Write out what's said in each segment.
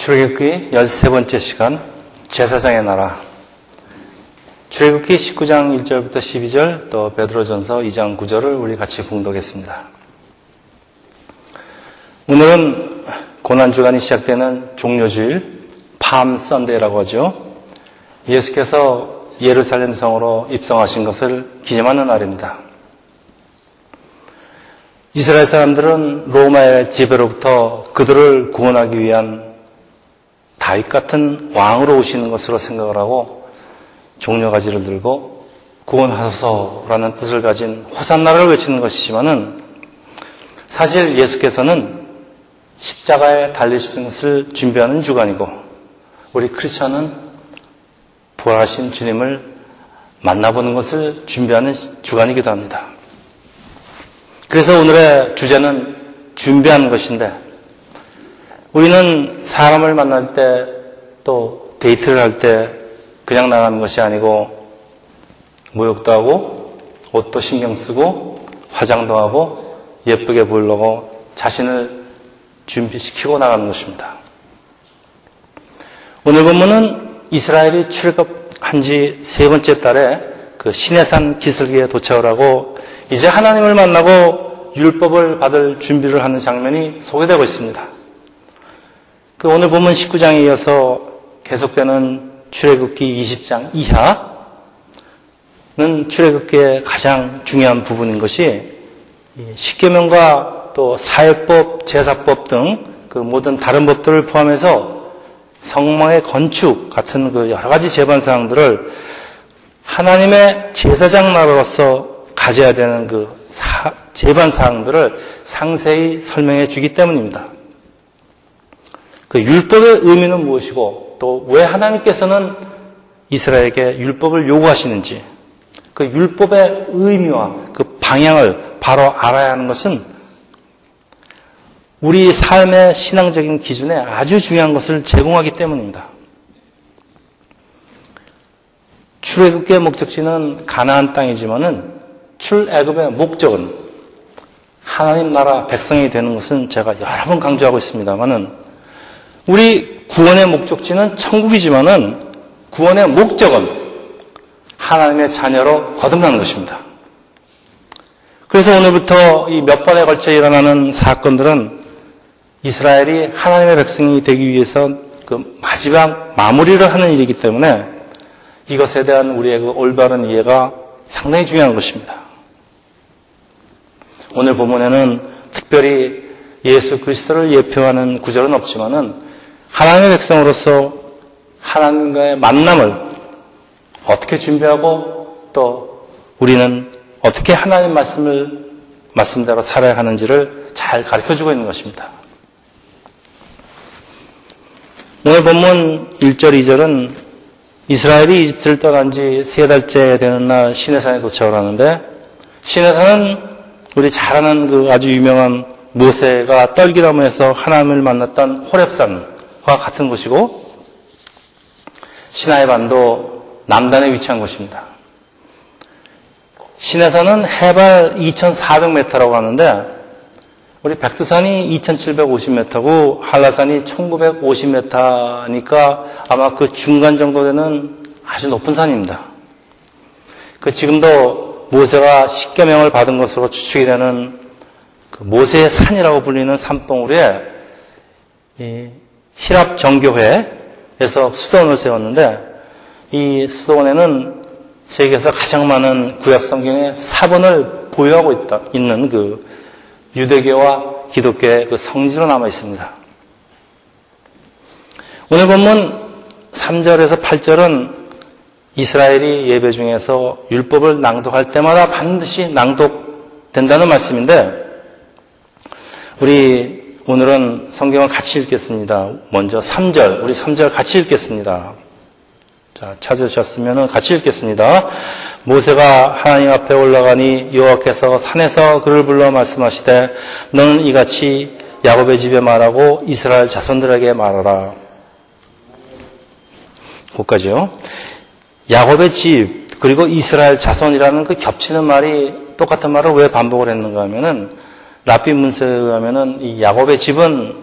출애굽기 13번째 시간 제사장의 나라 출애굽기 19장 1절부터 12절 또 베드로전서 2장 9절을 우리 같이 공독했습니다. 오늘은 고난 주간이 시작되는 종료주일 팜 선데이라고 하죠. 예수께서 예루살렘 성으로 입성하신 것을 기념하는 날입니다. 이스라엘 사람들은 로마의 지배로부터 그들을 구원하기 위한 다윗 같은 왕으로 오시는 것으로 생각을 하고 종려가지를 들고 구원하소서라는 뜻을 가진 호산나를 외치는 것이지만은 사실 예수께서는 십자가에 달리시는 것을 준비하는 주간이고 우리 크리스천은 부활하신 주님을 만나보는 것을 준비하는 주간이기도 합니다. 그래서 오늘의 주제는 준비하는 것인데 우리는 사람을 만날 때 또 데이트를 할 때 그냥 나가는 것이 아니고 모욕도 하고 옷도 신경 쓰고 화장도 하고 예쁘게 보이려고 자신을 준비시키고 나가는 것입니다. 오늘 본문은 이스라엘이 출애굽한 지 세 번째 달에 그 시내산 기슭에 도착을 하고 이제 하나님을 만나고 율법을 받을 준비를 하는 장면이 소개되고 있습니다. 그 오늘 보면 19장에 이어서 계속되는 출애굽기 20장 이하는 출애굽기의 가장 중요한 부분인 것이 십계명과 또 사회법, 제사법 등 그 모든 다른 법들을 포함해서 성망의 건축 같은 그 여러 가지 제반 사항들을 하나님의 제사장 나라로서 가져야 되는 그 사, 제반 사항들을 상세히 설명해 주기 때문입니다. 그 율법의 의미는 무엇이고 또 왜 하나님께서는 이스라엘에게 율법을 요구하시는지 그 율법의 의미와 그 방향을 바로 알아야 하는 것은 우리 삶의 신앙적인 기준에 아주 중요한 것을 제공하기 때문입니다. 출애굽의 목적지는 가나안 땅이지만은 출애굽의 목적은 하나님 나라 백성이 되는 것은 제가 여러 번 강조하고 있습니다만은 우리 구원의 목적지는 천국이지만은 구원의 목적은 하나님의 자녀로 거듭나는 것입니다. 그래서 오늘부터 이 몇 번에 걸쳐 일어나는 사건들은 이스라엘이 하나님의 백성이 되기 위해서 그 마지막 마무리를 하는 일이기 때문에 이것에 대한 우리의 그 올바른 이해가 상당히 중요한 것입니다. 오늘 본문에는 특별히 예수 그리스도를 예표하는 구절은 없지만은 하나님의 백성으로서 하나님과의 만남을 어떻게 준비하고 또 우리는 어떻게 하나님 말씀을 말씀대로 살아야 하는지를 잘 가르쳐 주고 있는 것입니다. 오늘 본문 1절, 2절은 이스라엘이 이집트를 떠난 지 세 달째 되는 날 시내산에 도착을 하는데 시내산은 우리 잘 아는 그 아주 유명한 모세가 떨기나무에서 하나님을 만났던 호랩산과 같은 곳이고 시나이 반도 남단에 위치한 곳입니다. 시내산은 해발 2,400m라고 하는데 우리 백두산이 2,750m고 한라산이 1,950m니까 아마 그 중간 정도 되는 아주 높은 산입니다. 그 지금도 모세가 십계명을 받은 것으로 추측이 되는 그 모세의 산이라고 불리는 산봉우리에 히랍 정교회에서 수도원을 세웠는데 이 수도원에는 세계에서 가장 많은 구약 성경의 사본을 보유하고 있다, 있는 그 유대교와 기독교의 그 성지로 남아 있습니다. 오늘 본문 3절에서 8절은 이스라엘이 예배 중에서 율법을 낭독할 때마다 반드시 낭독된다는 말씀인데 우리 오늘은 성경을 같이 읽겠습니다. 먼저 3절, 우리 3절 같이 읽겠습니다. 자, 찾으셨으면 같이 읽겠습니다. 모세가 하나님 앞에 올라가니 여호와께서 산에서 그를 불러 말씀하시되 너는 이같이 야곱의 집에 말하고 이스라엘 자손들에게 말하라. 거기까지요. 야곱의 집 그리고 이스라엘 자손이라는 그 겹치는 말이 똑같은 말을 왜 반복을 했는가 하면은 라비 문서에 의하면은 이 야곱의 집은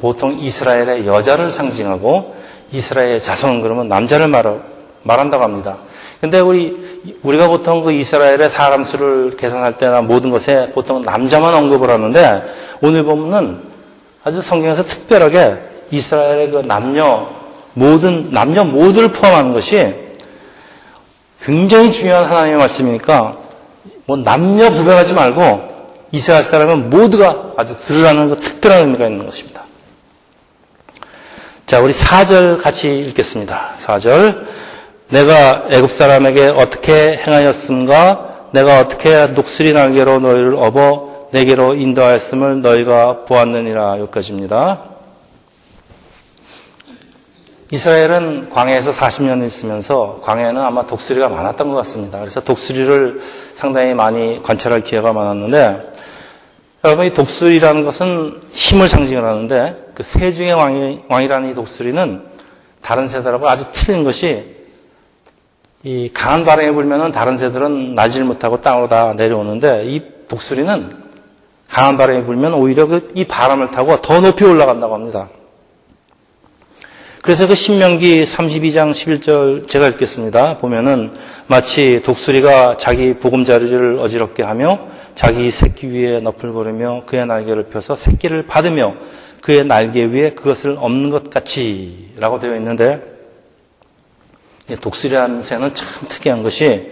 보통 이스라엘의 여자를 상징하고 이스라엘의 자손은 그러면 남자를 말, 말한다고 합니다. 근데 우리, 우리가 보통 그 이스라엘의 사람 수를 계산할 때나 모든 것에 보통 남자만 언급을 하는데 오늘 보면은 아주 성경에서 특별하게 이스라엘의 그 남녀, 모든, 남녀 모두를 포함하는 것이 굉장히 중요한 하나님의 말씀이니까 뭐 남녀 구별하지 말고 이스라엘 사람은 모두가 아주 들으라는 그 특별한 의미가 있는 것입니다. 자, 우리 4절 같이 읽겠습니다. 4절. 내가 애굽 사람에게 어떻게 행하였음과 내가 어떻게 녹슬이 날개로 너희를 업어 내게로 인도하였음을 너희가 보았느니라 여기까지입니다. 이스라엘은 광야에서 40년 있으면서 광야에는 아마 독수리가 많았던 것 같습니다. 그래서 독수리를 상당히 많이 관찰할 기회가 많았는데 여러분 이 독수리라는 것은 힘을 상징을 하는데 그새 중의 왕이, 왕이라는 이 독수리는 다른 새들하고 아주 틀린 것이 이 강한 바람이 불면은 다른 새들은 나질 못하고 땅으로 다 내려오는데 이 독수리는 강한 바람이 불면 오히려 그 이 바람을 타고 더 높이 올라간다고 합니다. 그래서 그 신명기 32장 11절 제가 읽겠습니다. 보면은 마치 독수리가 자기 보금자리를 어지럽게 하며 자기 새끼 위에 넙을 거르며 그의 날개를 펴서 새끼를 받으며 그의 날개 위에 그것을 없는 것 같이 라고 되어 있는데 독수리라는 새는 참 특이한 것이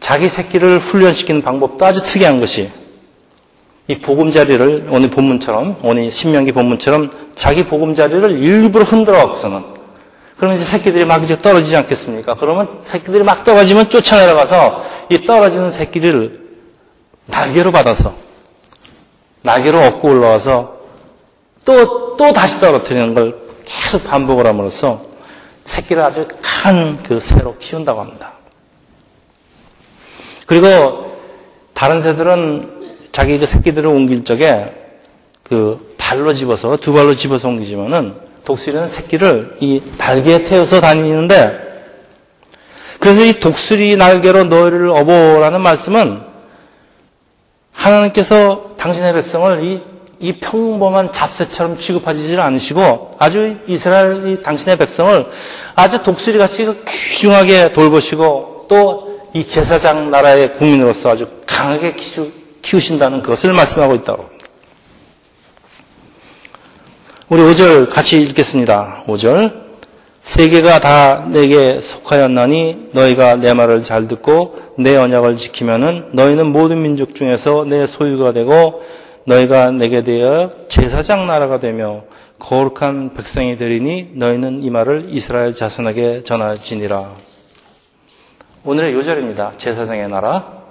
자기 새끼를 훈련시키는 방법도 아주 특이한 것이 이 보금자리를 오늘 본문처럼 오늘 신명기 본문처럼 자기 보금자리를 일부러 흔들어 갖고서는 그러면 이제 새끼들이 막 이제 떨어지지 않겠습니까? 그러면 새끼들이 막 떨어지면 쫓아내려가서 이 떨어지는 새끼를 날개로 받아서 날개로 업고 올라와서 또, 또 다시 떨어뜨리는 걸 계속 반복을 함으로써 새끼를 아주 큰 그 새로 키운다고 합니다. 그리고 다른 새들은 자기 그 새끼들을 옮길 적에 그 발로 집어서 두 발로 집어서 옮기지만은 독수리는 새끼를 이 날개에 태워서 다니는데 그래서 이 독수리 날개로 너희를 업어라는 말씀은 하나님께서 당신의 백성을 이, 이 평범한 잡새처럼 취급하지 않으시고 아주 이스라엘 이 당신의 백성을 아주 독수리같이 그 귀중하게 돌보시고 또 이 제사장 나라의 국민으로서 아주 강하게 키우신다는 것을 말씀하고 있다고. 우리 5절 같이 읽겠습니다. 5절. 세계가 다 내게 속하였나니 너희가 내 말을 잘 듣고 내 언약을 지키면은 너희는 모든 민족 중에서 내 소유가 되고 너희가 내게 되어 제사장 나라가 되며 거룩한 백성이 되리니 너희는 이 말을 이스라엘 자손에게 전하지니라. 오늘의 요절입니다. 제사장의 나라.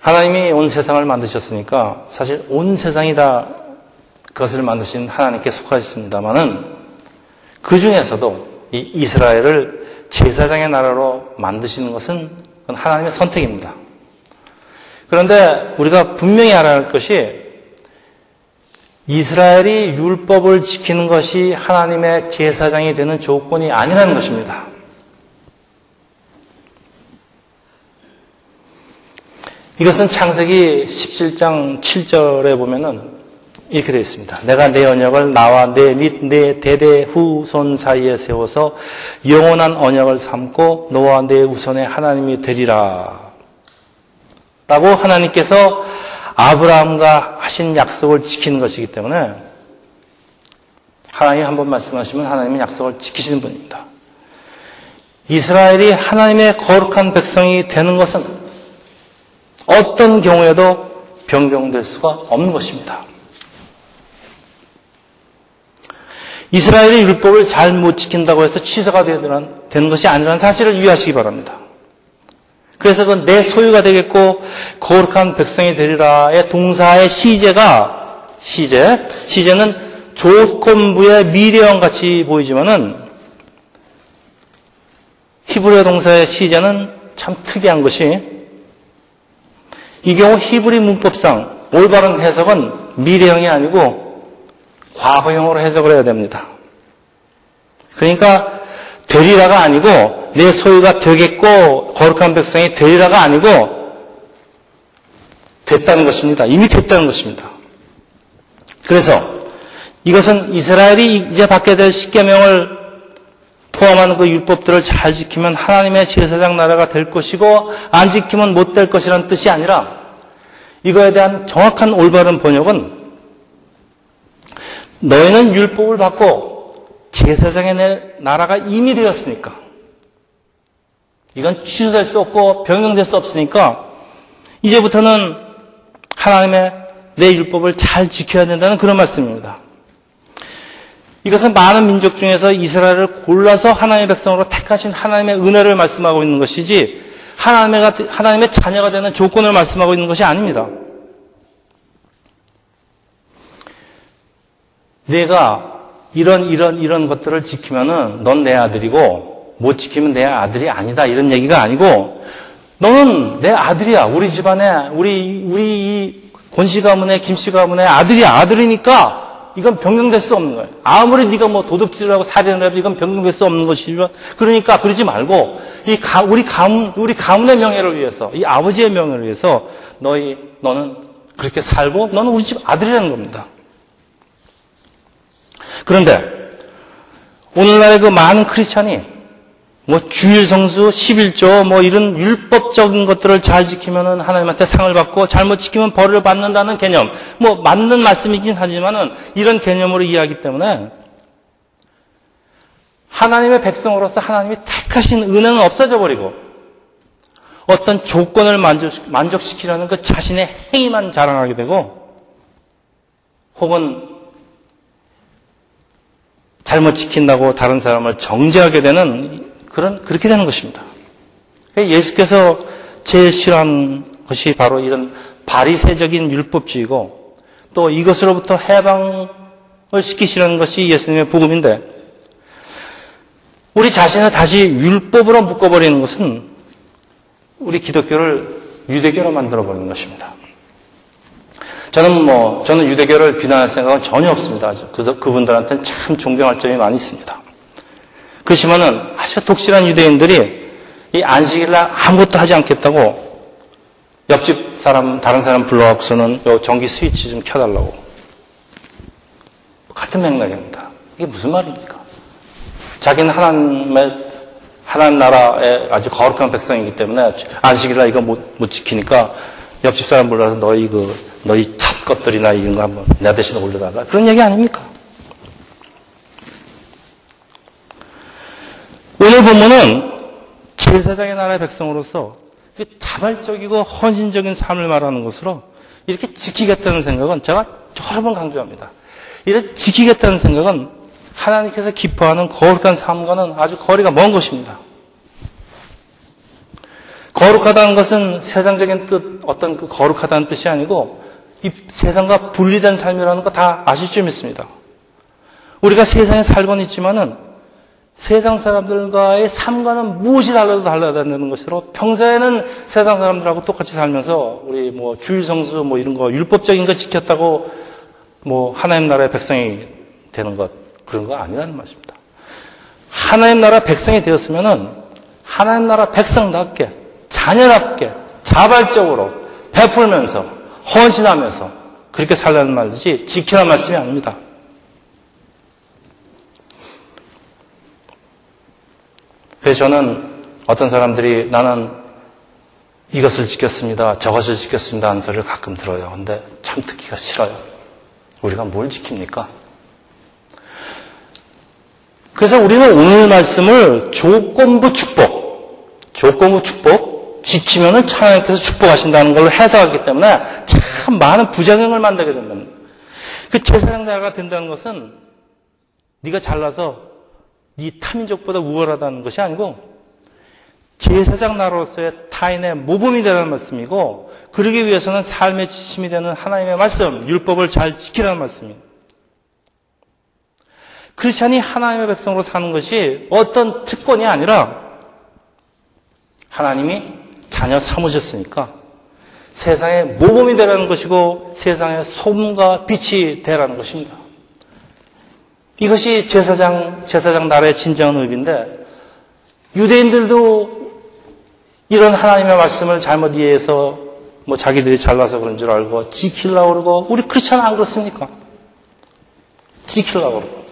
하나님이 온 세상을 만드셨으니까 사실 온 세상이 다 그것을 만드신 하나님께 속하셨습니다만은 그 중에서도 이 이스라엘을 제사장의 나라로 만드시는 것은 하나님의 선택입니다. 그런데 우리가 분명히 알아야 할 것이 이스라엘이 율법을 지키는 것이 하나님의 제사장이 되는 조건이 아니라는 것입니다. 이것은 창세기 17장 7절에 보면은 이렇게 되어 있습니다. 내가 내 언약을 나와 내 및 내 대대 후손 사이에 세워서 영원한 언약을 삼고 너와 내 우선의 하나님이 되리라. 라고 하나님께서 아브라함과 하신 약속을 지키는 것이기 때문에 하나님이 한번 말씀하시면 하나님은 약속을 지키시는 분입니다. 이스라엘이 하나님의 거룩한 백성이 되는 것은 어떤 경우에도 변경될 수가 없는 것입니다. 이스라엘의 율법을 잘 못 지킨다고 해서 취소가 되는 것이 아니라는 사실을 유의하시기 바랍니다. 그래서 그내 소유가 되겠고 거룩한 백성이 되리라의 동사의 시제가 시제 시제는 조건부의 미래형 같이 보이지만은 히브리어 동사의 시제는 참 특이한 것이 이 경우 히브리 문법상 올바른 해석은 미래형이 아니고 과거형으로 해석을 해야 됩니다. 그러니까 되리라가 아니고 내 소유가 되겠고 거룩한 백성이 되리라가 아니고 됐다는 것입니다. 이미 됐다는 것입니다. 그래서 이것은 이스라엘이 이제 받게 될 십계명을 포함하는 그 율법들을 잘 지키면 하나님의 제사장 나라가 될 것이고 안 지키면 못 될 것이라는 뜻이 아니라 이거에 대한 정확한 올바른 번역은 너희는 율법을 받고 제사장의 나라가 이미 되었으니까 이건 취소될 수 없고 변경될 수 없으니까 이제부터는 하나님의 내 율법을 잘 지켜야 된다는 그런 말씀입니다. 이것은 많은 민족 중에서 이스라엘을 골라서 하나님의 백성으로 택하신 하나님의 은혜를 말씀하고 있는 것이지 하나님의, 하나님의 자녀가 되는 조건을 말씀하고 있는 것이 아닙니다. 내가 이런 이런 이런 것들을 지키면은 넌 내 아들이고 못 지키면 내 아들이 아니다 이런 얘기가 아니고 너는 내 아들이야 우리 집안에 우리 우리 권씨 가문의 김씨 가문의 아들이야 아들이니까 이건 변경될 수 없는 거예요. 아무리 네가 뭐 도둑질을 하고 살인을 해도 이건 변경될 수 없는 것이죠. 그러니까 그러지 말고 이 가, 우리 가문 우리 가문의 명예를 위해서 이 아버지의 명예를 위해서 너희 너는 그렇게 살고 너는 우리 집 아들이라는 겁니다. 그런데 오늘날의 그 많은 크리스찬이 뭐 주일 성수, 11조 뭐 이런 율법적인 것들을 잘 지키면은 하나님한테 상을 받고 잘못 지키면 벌을 받는다는 개념. 뭐 맞는 말씀이긴 하지만은 이런 개념으로 이해하기 때문에 하나님의 백성으로서 하나님이 택하신 은혜는 없어져 버리고 어떤 조건을 만족, 시키려는 그 자신의 행위만 자랑하게 되고 혹은 잘못 지킨다고 다른 사람을 정죄하게 되는 그런, 그렇게 되는 것입니다. 예수께서 제일 싫어하는 것이 바로 이런 바리새적인 율법주의고 또 이것으로부터 해방을 시키시는 것이 예수님의 복음인데 우리 자신을 다시 율법으로 묶어버리는 것은 우리 기독교를 유대교로 만들어버리는 것입니다. 저는 뭐, 저는 유대교를 비난할 생각은 전혀 없습니다. 그, 그분들한테는 참 존경할 점이 많이 있습니다. 그렇지만은 아주 독실한 유대인들이 이 안식일날 아무것도 하지 않겠다고 옆집 사람, 다른 사람 불러갖고서는 요 전기 스위치 좀 켜달라고. 같은 맥락입니다. 이게 무슨 말입니까? 자기는 하나님의, 하나님 나라의 아주 거룩한 백성이기 때문에 안식일날 이거 못, 못 지키니까 옆집 사람 불러서 너희 그, 너희 찹 것들이나 이런 거 한번 내 대신 올려달라. 그런 얘기 아닙니까? 본문은 제사장의 나라의 백성으로서 자발적이고 헌신적인 삶을 말하는 것으로 이렇게 지키겠다는 생각은 제가 여러 번 강조합니다. 이렇게 지키겠다는 생각은 하나님께서 기뻐하는 거룩한 삶과는 아주 거리가 먼 것입니다. 거룩하다는 것은 세상적인 뜻, 어떤 그 거룩하다는 뜻이 아니고 이 세상과 분리된 삶이라는 거 다 아실 줄 믿습니다. 우리가 세상에 살고는 있지만은 세상 사람들과의 삶과는 무엇이 달라도 달라야 되는 것으로 평소에는 세상 사람들하고 똑같이 살면서 우리 뭐 주일 성수 뭐 이런 거 율법적인 거 지켰다고 뭐 하나님 나라의 백성이 되는 것 그런 거 아니라는 말입니다. 하나님 나라 백성이 되었으면은 하나님 나라 백성답게 자녀답게 자발적으로 베풀면서 헌신하면서 그렇게 살라는 말이지 지키라는 말씀이 아닙니다. 그래서 저는 어떤 사람들이 나는 이것을 지켰습니다. 저것을 지켰습니다. 하는 소리를 가끔 들어요. 근데 참 듣기가 싫어요. 우리가 뭘 지킵니까? 그래서 우리는 오늘 말씀을 조건부 축복, 조건부 축복, 지키면은 하나님께서 축복하신다는 걸로 해석하기 때문에 참 많은 부작용을 만들게 된답니다. 그 제사장자가 된다는 것은 네가 잘나서 네 타민족보다 우월하다는 것이 아니고 제사장 나로서의 타인의 모범이 되는 말씀이고 그러기 위해서는 삶의 지침이 되는 하나님의 말씀, 율법을 잘 지키라는 말씀입니다. 크리스천이 하나님의 백성으로 사는 것이 어떤 특권이 아니라 하나님이 자녀 삼으셨으니까 세상의 모범이 되라는 것이고 세상의 소금과 빛이 되라는 것입니다. 이것이 제사장, 제사장 나라의 진정한 의미인데, 유대인들도 이런 하나님의 말씀을 잘못 이해해서 뭐 자기들이 잘나서 그런 줄 알고 지키려고 그러고, 우리 크리스천은 안 그렇습니까? 지키려고 그러고.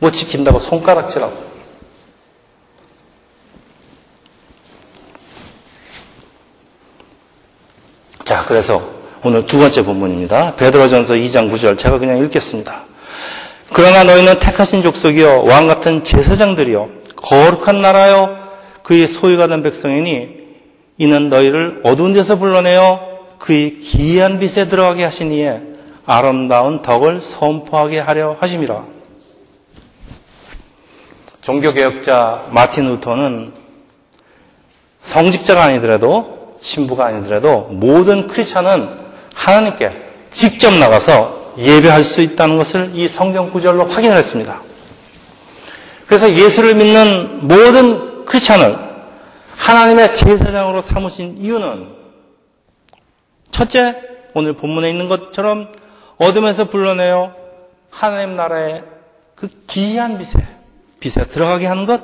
못 지킨다고 손가락질하고. 자, 그래서 오늘 두 번째 본문입니다. 베드로전서 2장 9절 제가 그냥 읽겠습니다. 그러나 너희는 택하신 족속이요 왕 같은 제사장들이요 거룩한 나라요 그의 소유가 된 백성이니 이는 너희를 어두운 데서 불러내어 그의 기이한 빛에 들어가게 하시니에 아름다운 덕을 선포하게 하려 하심이라. 종교개혁자 마틴 루터는 성직자가 아니더라도 신부가 아니더라도 모든 크리스천은 하나님께 직접 나가서 예배할 수 있다는 것을 이 성경 구절로 확인했습니다. 그래서 예수를 믿는 모든 크리스천을 하나님의 제사장으로 삼으신 이유는 첫째, 오늘 본문에 있는 것처럼 어둠에서 불러내어 하나님 나라의 그 기이한 빛에, 빛에 들어가게 하는 것,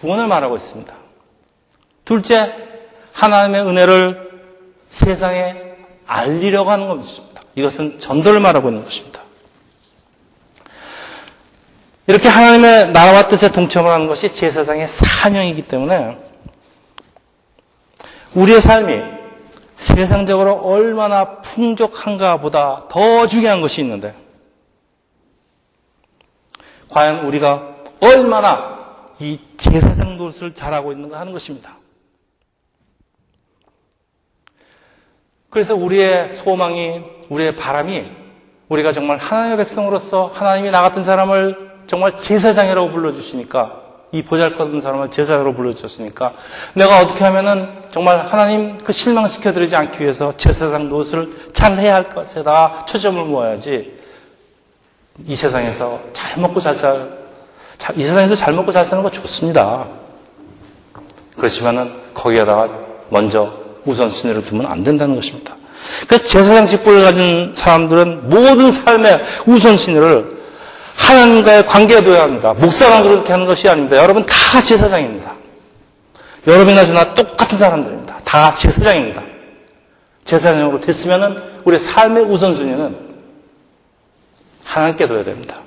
구원을 말하고 있습니다. 둘째, 하나님의 은혜를 세상에 알리려고 하는 것입니다. 이것은 전도를 말하고 있는 것입니다. 이렇게 하나님의 나라와 뜻에 동참을 하는 것이 제사장의 사명이기 때문에 우리의 삶이 세상적으로 얼마나 풍족한가 보다 더 중요한 것이 있는데, 과연 우리가 얼마나 이 제사장 노릇을 잘하고 있는가 하는 것입니다. 그래서 우리의 소망이, 우리의 바람이 우리가 정말 하나님의 백성으로서 하나님이 나 같은 사람을 정말 제사장이라고 불러주시니까 이 보잘것없는 사람을 제사장으로 불러주셨으니까 내가 어떻게 하면은 정말 하나님 그 실망시켜드리지 않기 위해서 제사장 노릇을 잘 해야 할 것에다 초점을 모아야지 이 세상에서 잘 먹고 잘 살, 이 세상에서 잘 먹고 잘 사는 거 좋습니다. 그렇지만은 거기에다가 먼저 우선순위를 두면 안 된다는 것입니다. 그래서 제사장 직분을 가진 사람들은 모든 삶의 우선순위를 하나님과의 관계가 되어야 합니다. 목사가 그렇게 하는 것이 아닙니다. 여러분 다 제사장입니다. 여러분이나 저나 똑같은 사람들입니다. 다 제사장입니다. 제사장으로 됐으면은 우리 삶의 우선순위는 하나님께 둬야 됩니다.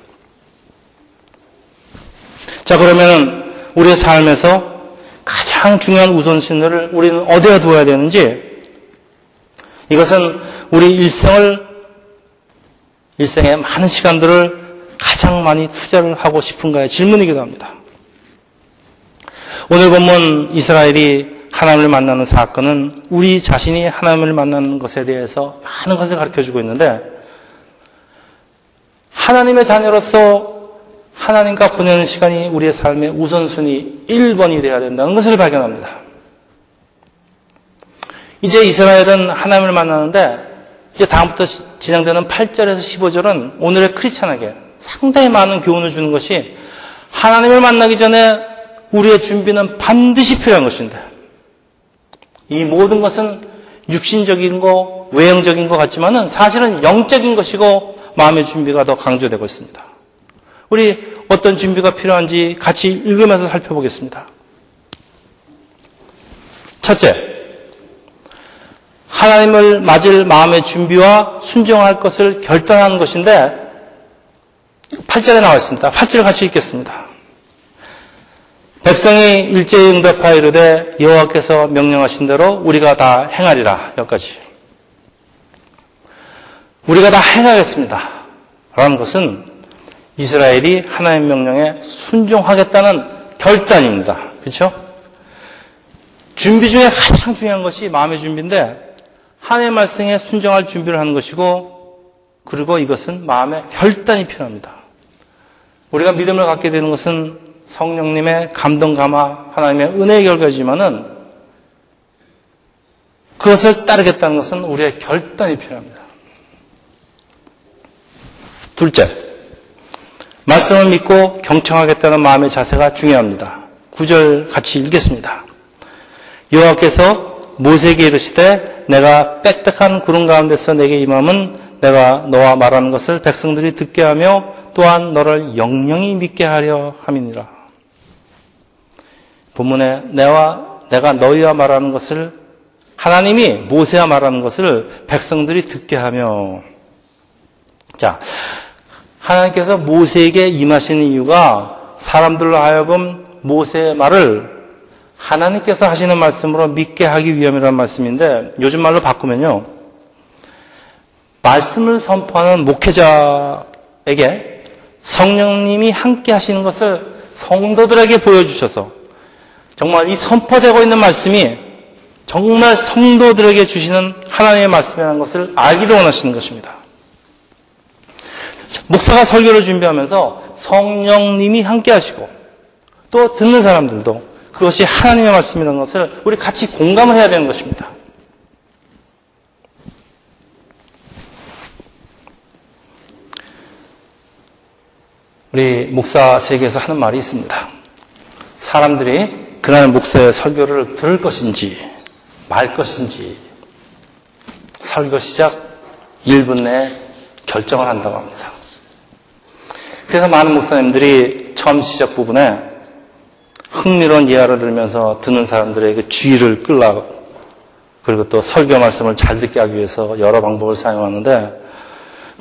자, 그러면은 우리의 삶에서 가장 중요한 우선순위를 우리는 어디에 두어야 되는지 이것은 우리 일생을 일생의 많은 시간들을 가장 많이 투자를 하고 싶은가의 질문이기도 합니다. 오늘 본문 이스라엘이 하나님을 만나는 사건은 우리 자신이 하나님을 만나는 것에 대해서 많은 것을 가르쳐 주고 있는데 하나님의 자녀로서 하나님과 보내는 시간이 우리의 삶의 우선순위 1번이 되어야 된다는 것을 발견합니다. 이제 이스라엘은 하나님을 만나는데 이제 다음부터 진행되는 8절에서 15절은 오늘의 크리스천에게 상당히 많은 교훈을 주는 것이 하나님을 만나기 전에 우리의 준비는 반드시 필요한 것인데 이 모든 것은 육신적인 거, 외형적인 것 같지만은 사실은 영적인 것이고 마음의 준비가 더 강조되고 있습니다. 우리 어떤 준비가 필요한지 같이 읽으면서 살펴보겠습니다. 첫째, 하나님을 맞을 마음의 준비와 순종할 것을 결단하는 것인데 8절에 나와 있습니다. 8절 같이 읽겠습니다. 백성이 일제히 응답하여 이르되 여호와께서 명령하신 대로 우리가 다 행하리라. 여기까지. 우리가 다 행하겠습니다. 라는 것은 이스라엘이 하나님 명령에 순종하겠다는 결단입니다. 그렇죠? 준비 중에 가장 중요한 것이 마음의 준비인데 하나님의 말씀에 순종할 준비를 하는 것이고 그리고 이것은 마음의 결단이 필요합니다. 우리가 믿음을 갖게 되는 것은 성령님의 감동 감화, 하나님의 은혜의 결과지만은 그것을 따르겠다는 것은 우리의 결단이 필요합니다. 둘째, 말씀을 믿고 경청하겠다는 마음의 자세가 중요합니다. 구절 같이 읽겠습니다. 여호와께서 모세에게 이르시되 내가 빽빽한 구름 가운데서 내게 임함은 내가 너와 말하는 것을 백성들이 듣게 하며 또한 너를 영영히 믿게 하려 함이니라. 본문에 내와 내가 너희와 말하는 것을 하나님이 모세와 말하는 것을 백성들이 듣게 하며 자 하나님께서 모세에게 임하시는 이유가 사람들로 하여금 모세의 말을 하나님께서 하시는 말씀으로 믿게 하기 위함이라는 말씀인데 요즘 말로 바꾸면요. 말씀을 선포하는 목회자에게 성령님이 함께 하시는 것을 성도들에게 보여주셔서 정말 이 선포되고 있는 말씀이 정말 성도들에게 주시는 하나님의 말씀이라는 것을 알기를 원하시는 것입니다. 목사가 설교를 준비하면서 성령님이 함께 하시고 또 듣는 사람들도 그것이 하나님의 말씀이라는 것을 우리 같이 공감을 해야 되는 것입니다. 우리 목사 세계에서 하는 말이 있습니다. 사람들이 그날 목사의 설교를 들을 것인지 말 것인지 설교 시작 1분 내에 결정을 한다고 합니다. 그래서 많은 목사님들이 처음 시작 부분에 흥미로운 예화를 들으면서 듣는 사람들의 그 주의를 끌라 그리고 또 설교 말씀을 잘 듣게 하기 위해서 여러 방법을 사용하는데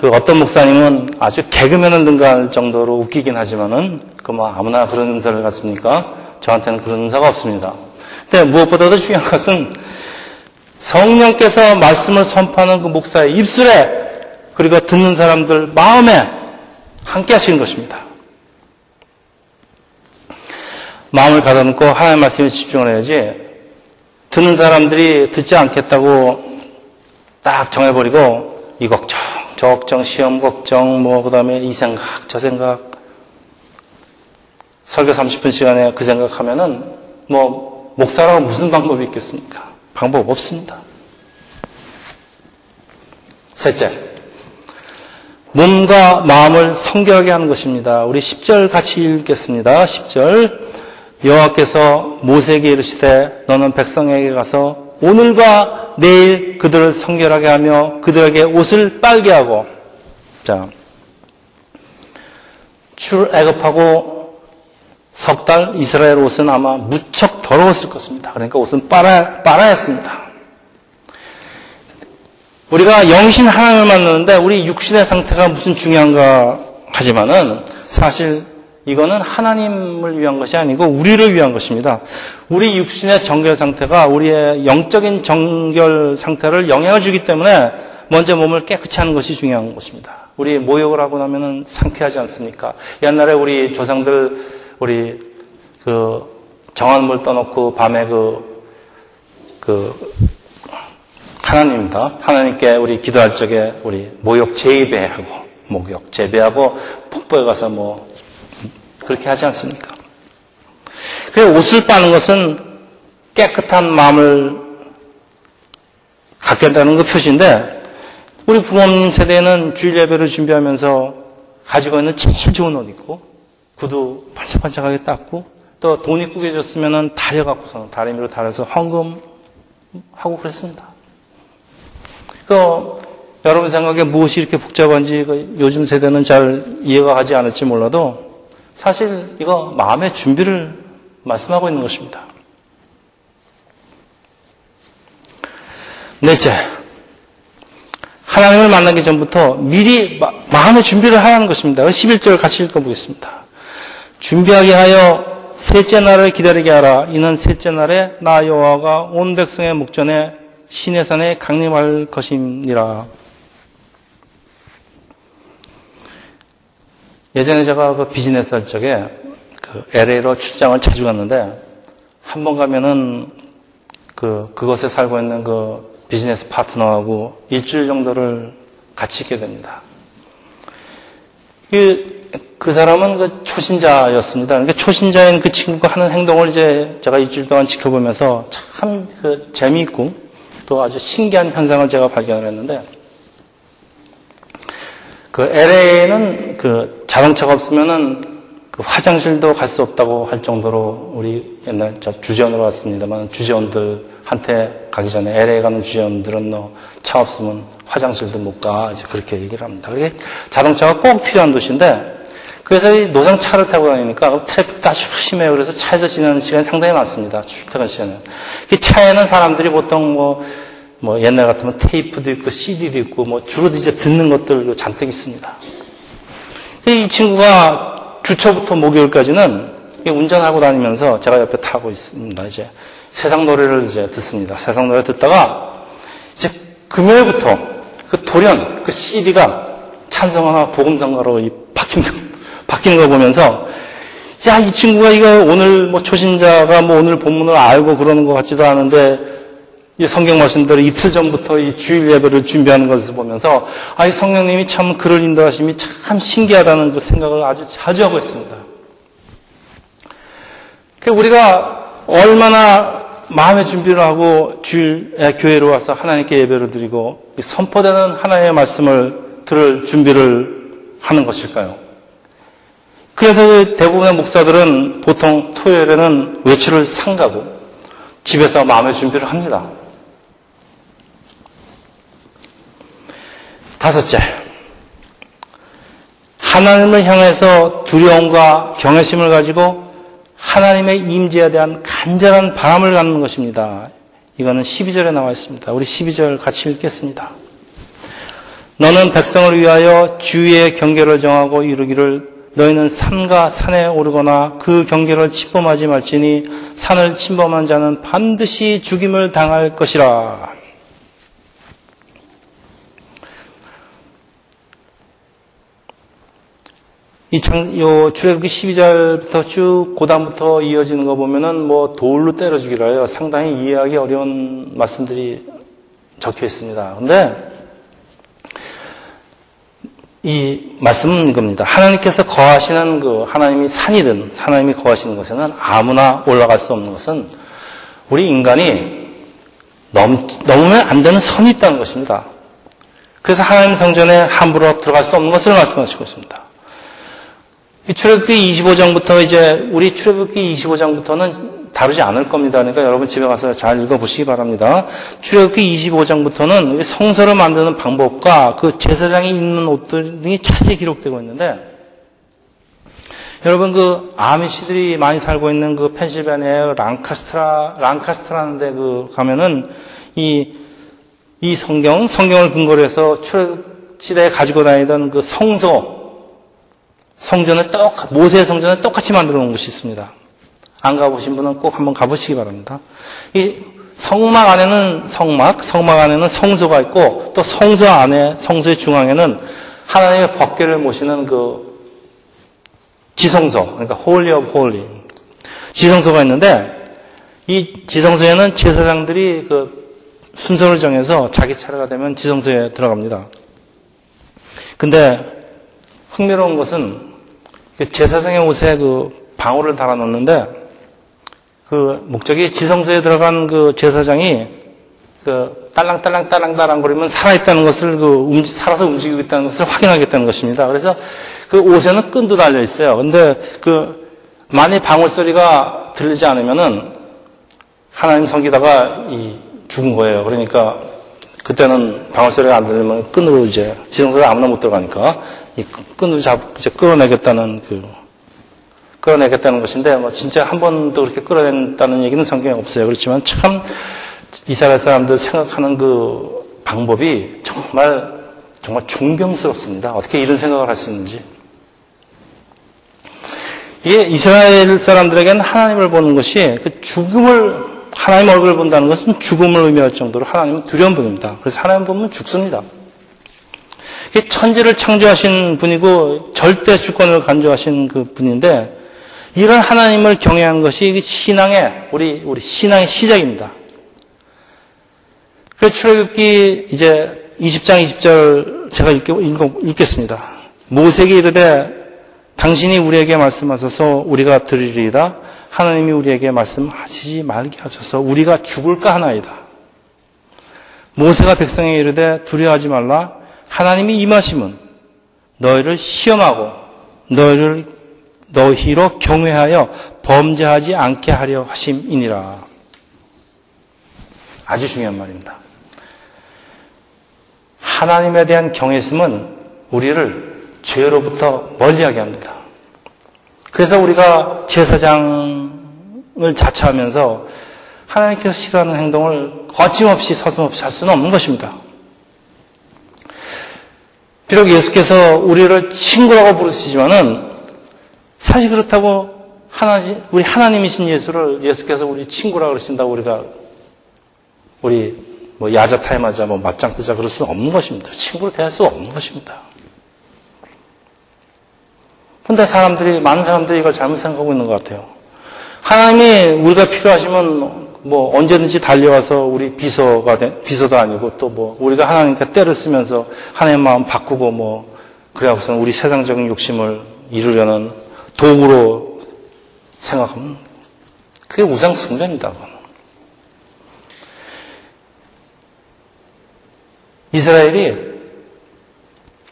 그 어떤 목사님은 아주 개그맨을 능가할 정도로 웃기긴 하지만은 그 뭐 아무나 그런 은사를 갖습니까? 저한테는 그런 은사가 없습니다. 근데 무엇보다도 중요한 것은 성령께서 말씀을 선포하는 그 목사의 입술에 그리고 듣는 사람들 마음에 함께 하시는 것입니다. 마음을 가다놓고 하나님의 말씀에 집중을 해야지 듣는 사람들이 듣지 않겠다고 딱 정해버리고 이 걱정 저 걱정, 시험 걱정, 뭐, 그 다음에 이 생각, 저 생각. 설교 30분 시간에 그 생각하면은, 뭐, 목사라고 무슨 방법이 있겠습니까? 방법 없습니다. 셋째. 몸과 마음을 성결하게 하는 것입니다. 우리 10절 같이 읽겠습니다. 10절. 여호와께서 모세에게 이르시되 너는 백성에게 가서 오늘과 내일 그들을 성결하게 하며 그들에게 옷을 빨게 하고 자 출애굽하고 석 달 이스라엘 옷은 아마 무척 더러웠을 것입니다. 그러니까 옷은 빨아 빨아야 했습니다. 우리가 영신 하나님을 만나는데 우리 육신의 상태가 무슨 중요한가 하지만은 사실 이거는 하나님을 위한 것이 아니고 우리를 위한 것입니다. 우리 육신의 정결 상태가 우리의 영적인 정결 상태를 영향을 주기 때문에 먼저 몸을 깨끗이 하는 것이 중요한 것입니다. 우리 모욕을 하고 나면은 상쾌하지 않습니까? 옛날에 우리 조상들 우리 그 정한 물 떠놓고 밤에 그, 그, 하나님입니다. 하나님께 우리 기도할 적에 우리 모욕 재배하고, 목욕 재배하고, 폭포에 가서 뭐, 그렇게 하지 않습니까? 그래 옷을 빠는 것은 깨끗한 마음을 갖게 한다는 그 표시인데 우리 부모님 세대는 주일 예배를 준비하면서 가지고 있는 제일 좋은 옷 입고 구두 반짝반짝하게 닦고 또 돈이 꾸겨졌으면 다려 갖고서 다리미로 달아서 헌금하고 그랬습니다. 그 여러분 생각에 무엇이 이렇게 복잡한지 그 요즘 세대는 잘 이해가 가지 않을지 몰라도 사실 이거 마음의 준비를 말씀하고 있는 것입니다. 넷째, 하나님을 만나기 전부터 미리 마음의 준비를 하라는 것입니다. 11절 같이 읽어보겠습니다. 준비하게 하여 셋째 날을 기다리게 하라. 이는 셋째 날에 나 여호와가 온 백성의 목전에 신의 산에 강림할 것이니라. 예전에 제가 그 비즈니스 할 적에 그 LA로 출장을 자주 갔는데 한 번 가면은 그 그곳에 살고 있는 그 비즈니스 파트너하고 일주일 정도를 같이 있게 됩니다. 그, 그 사람은 그 초신자였습니다. 그러니까 초신자인 그 친구가 하는 행동을 이제 제가 일주일 동안 지켜보면서 참 그 재미있고 또 아주 신기한 현상을 제가 발견을 했는데 그 LA는 그 자동차가 없으면은 그 화장실도 갈 수 없다고 할 정도로 우리 옛날 저 주재원으로 왔습니다만 주재원들한테 가기 전에 LA 가는 주재원들은 너 차 없으면 화장실도 못 가. 그렇게 얘기를 합니다. 그게 자동차가 꼭 필요한 도시인데 그래서 이 노상 차를 타고 다니니까 트래픽도 아주 심해요. 그래서 차에서 지내는 시간이 상당히 많습니다. 출퇴근 시간에. 그 차에는 사람들이 보통 뭐 뭐 옛날 같으면 테이프도 있고 CD도 있고 뭐 주로 이제 듣는 것들 잔뜩 있습니다. 이 친구가 주초부터 목요일까지는 운전하고 다니면서 제가 옆에 타고 있습니다. 이제 세상 노래를 이제 듣습니다. 세상 노래 듣다가 이제 금요일부터 그 돌연 그 CD가 찬성하나 복음성가로 거, 바뀌는 거 보면서 야, 이 친구가 이거 오늘 뭐 초신자가 뭐 오늘 본문을 알고 그러는 것 같지도 않은데 이 성경 말씀대로 이틀 전부터 이 주일 예배를 준비하는 것을 보면서 아, 이 성령님이 참 그를 인도하심이 참 신기하다는 그 생각을 아주 자주 하고 있습니다. 그 우리가 얼마나 마음의 준비를 하고 주일 교회로 와서 하나님께 예배를 드리고 선포되는 하나님의 말씀을 들을 준비를 하는 것일까요? 그래서 대부분의 목사들은 보통 토요일에는 외출을 상가고 집에서 마음의 준비를 합니다. 다섯째, 하나님을 향해서 두려움과 경외심을 가지고 하나님의 임재에 대한 간절한 바람을 갖는 것입니다. 이거는 12절에 나와 있습니다. 우리 12절 같이 읽겠습니다. 너는 백성을 위하여 주의 경계를 정하고 이루기를 너희는 산과 산에 오르거나 그 경계를 침범하지 말지니 산을 침범한 자는 반드시 죽임을 당할 것이라. 이 장, 요, 출애굽기 12절부터 쭉 고단부터 이어지는 거 보면은 뭐 돌로 때려 죽이라 해요. 상당히 이해하기 어려운 말씀들이 적혀 있습니다. 근데 이 말씀은 이겁니다. 하나님께서 거하시는 그 하나님이 산이든 하나님이 거하시는 곳에는 아무나 올라갈 수 없는 것은 우리 인간이 넘, 넘으면 안 되는 선이 있다는 것입니다. 그래서 하나님 성전에 함부로 들어갈 수 없는 것을 말씀하시고 있습니다. 이 출애굽기 25장부터 이제 우리 출애굽기 25장부터는 다루지 않을 겁니다. 그러니까 여러분 집에 가서 잘 읽어보시기 바랍니다. 출애굽기 25장부터는 성서를 만드는 방법과 그 제사장이 입는 옷들이 자세히 기록되고 있는데 여러분 그 아미시들이 많이 살고 있는 그 펜실베니아 랑카스트라 랑카스트라는 데 그 가면은 이 이 성경 성경을 근거로 해서 출애굽 시대에 가지고 다니던 그 성소 성전을 똑 모세 성전을 똑같이 만들어 놓은 곳이 있습니다. 안 가보신 분은 꼭 한번 가보시기 바랍니다. 이 성막 안에는 성막, 성막 안에는 성소가 있고 또 성소 안에 성소의 중앙에는 하나님의 법궤를 모시는 그 지성소, 그러니까 Holy of Holy 지성소가 있는데 이 지성소에는 제사장들이 그 순서를 정해서 자기 차례가 되면 지성소에 들어갑니다. 근데 흥미로운 것은 그 제사장의 옷에 그 방울을 달아놓는데 그 목적이 지성소에 들어간 그 제사장이 그 딸랑딸랑 딸랑딸랑 거리면 살아있다는 것을 그 살아서 움직이고 있다는 것을 확인하겠다는 것입니다. 그래서 그 옷에는 끈도 달려 있어요. 근데 그 만일 방울 소리가 들리지 않으면은 하나님 섬기다가 이 죽은 거예요. 그러니까 그때는 방울 소리가 안 들리면 끈으로 이제 지성소에 아무나 못 들어가니까 이 끈으로 잡 이제 끌어내겠다는 그 끌어내겠다는 것인데 뭐 진짜 한 번도 그렇게 끌어낸다는 얘기는 성경에 없어요. 그렇지만 참 이스라엘 사람들 생각하는 그 방법이 정말 정말 존경스럽습니다. 어떻게 이런 생각을 할수 있는지. 이게 이스라엘 사람들에게는 하나님을 보는 것이 그 죽음을 하나님 얼굴을 본다는 것은 죽음을 의미할 정도로 하나님은 두려운 분입니다. 그래서 하나님 보면 죽습니다. 천지를 창조하신 분이고 절대 주권을 간주하신 그 분인데 이런 하나님을 경외하는 것이 신앙의 우리 우리 신앙의 시작입니다. 그 출애굽기 이제 20장 20절 제가 읽, 겠 습니다 모세에게 이르되 당신이 우리에게 말씀하셔서 우리가 들으리이다. 하나님이 우리에게 말씀하시지 말게 하셔서 우리가 죽을까 하나이다. 모세가 백성에게 이르되 두려워하지 말라. 하나님이 임하심은 너희를 시험하고 너희를 너희로 경외하여 범죄하지 않게 하려 하심이니라. 아주 중요한 말입니다. 하나님에 대한 경외심은 우리를 죄로부터 멀리하게 합니다. 그래서 우리가 제사장을 자처하면서 하나님께서 싫어하는 행동을 거침없이 서슴없이 할 수는 없는 것입니다. 비록 예수께서 우리를 친구라고 부르시지만은 사실 그렇다고 하나님, 우리 하나님이신 예수를 예수께서 우리 친구라고 그러신다고 우리가 우리 뭐 야자 타임하자 뭐 맞짱 뜨자 그럴 수는 없는 것입니다. 친구로 대할 수 없는 것입니다. 근데 사람들이 많은 사람들이 이걸 잘못 생각하고 있는 것 같아요. 하나님이 우리가 필요하시면 뭐 언제든지 달려와서 우리 비서가 돼, 비서도 아니고 또 뭐 우리가 하나님께 때를 쓰면서 하나님 마음 바꾸고 뭐 그래갖고서는 우리 세상적인 욕심을 이루려는 도구로 생각하면 그게 우상 숭배입니다. 이스라엘이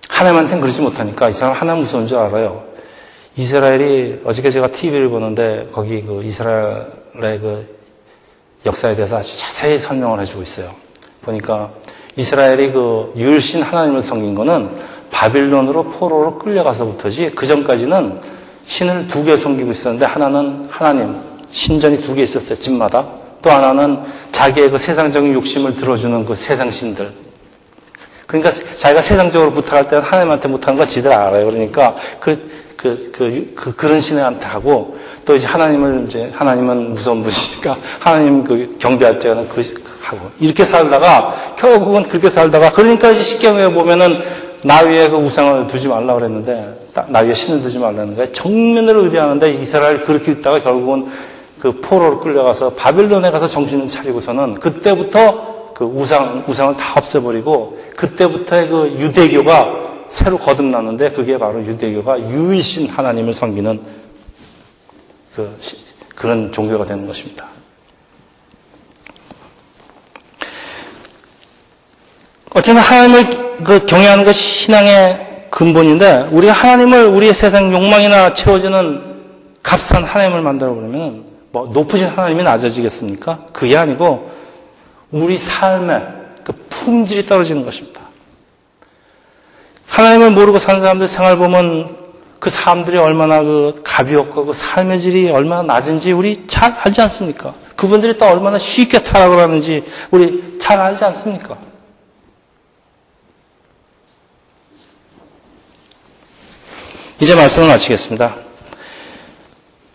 하나님한테는 그러지 못하니까 이 사람 하나님 무서운 줄 알아요. 이스라엘이 어저께 제가 TV를 보는데 거기 그 이스라엘의 그 역사에 대해서 아주 자세히 설명을 해주고 있어요. 보니까 이스라엘이 그 유일신 하나님을 섬긴 거는 바빌론으로 포로로 끌려가서부터지 그 전까지는 신을 두 개 섬기고 있었는데 하나는 하나님 신전이 두 개 있었어요 집마다. 또 하나는 자기의 그 세상적인 욕심을 들어주는 그 세상 신들. 그러니까 자기가 세상적으로 부탁할 때는 하나님한테 못하는 거 지들 알아요. 그러니까 그 그, 그, 그, 그런 신한테 하고, 또 이제 하나님을 이제, 하나님은 무서운 분이니까, 하나님 그 경배할 때는 그, 하고, 이렇게 살다가, 결국은 그렇게 살다가, 그러니까 이제 십경에 보면은, 나 위에 그 우상을 두지 말라 그랬는데, 나 위에 신을 두지 말라는데, 정면으로 의뢰하는데, 이스라엘 그렇게 있다가 결국은 그 포로로 끌려가서 바빌론에 가서 정신을 차리고서는, 그때부터 그 우상, 우상을 다 없애버리고, 그때부터의 그 유대교가 새로 거듭났는데 그게 바로 유대교가 유일신 하나님을 섬기는 그, 그런 종교가 되는 것입니다. 어쨌든 하나님을 그 경외하는 것이 신앙의 근본인데 우리가 하나님을 우리의 세상 욕망이나 채워지는 값싼 하나님을 만들어 버리면 뭐 높으신 하나님이 낮아지겠습니까? 그게 아니고 우리 삶의 그 품질이 떨어지는 것입니다. 하나님을 모르고 사는 사람들 생활 보면 그 사람들이 얼마나 그 가비없고 그 삶의 질이 얼마나 낮은지 우리 잘 알지 않습니까? 그분들이 또 얼마나 쉽게 타락을 하는지 우리 잘 알지 않습니까? 이제 말씀을 마치겠습니다.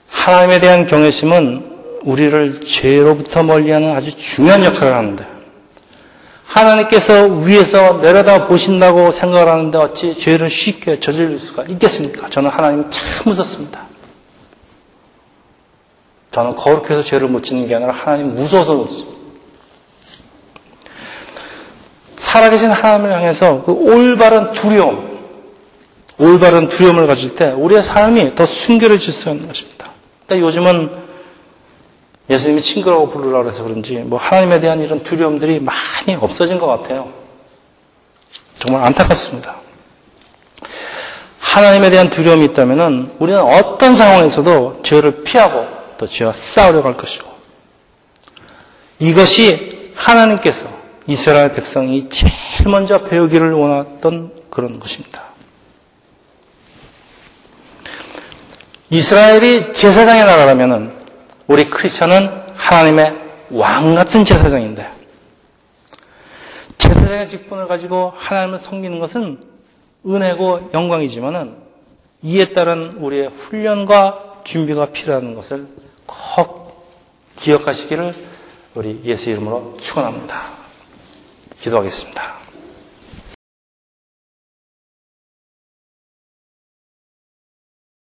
하나님에 대한 경외심은 우리를 죄로부터 멀리하는 아주 중요한 역할을 하는데 하나님께서 위에서 내려다 보신다고 생각을 하는데 어찌 죄를 쉽게 저질 수가 있겠습니까? 저는 하나님 참 무섭습니다. 저는 거룩해서 죄를 못 짓는 게 아니라 하나님 무서워서 못습니다. 살아계신 하나님을 향해서 그 올바른 두려움, 올바른 두려움을 가질 때 우리의 삶이 더 순결해질 수 있는 것입니다. 근데 요즘은 예수님이 친구라고 부르라 그래서 그런지 뭐 하나님에 대한 이런 두려움들이 많이 없어진 것 같아요. 정말 안타깝습니다. 하나님에 대한 두려움이 있다면 우리는 어떤 상황에서도 죄를 피하고 또 죄와 싸우려고 할 것이고 이것이 하나님께서 이스라엘 백성이 제일 먼저 배우기를 원했던 그런 것입니다. 이스라엘이 제사장의 나라라면 우리 크리스천은 하나님의 왕 같은 제사장인데 제사장의 직분을 가지고 하나님을 섬기는 것은 은혜고 영광이지만은 이에 따른 우리의 훈련과 준비가 필요한 것을 꼭 기억하시기를 우리 예수 이름으로 축원합니다. 기도하겠습니다.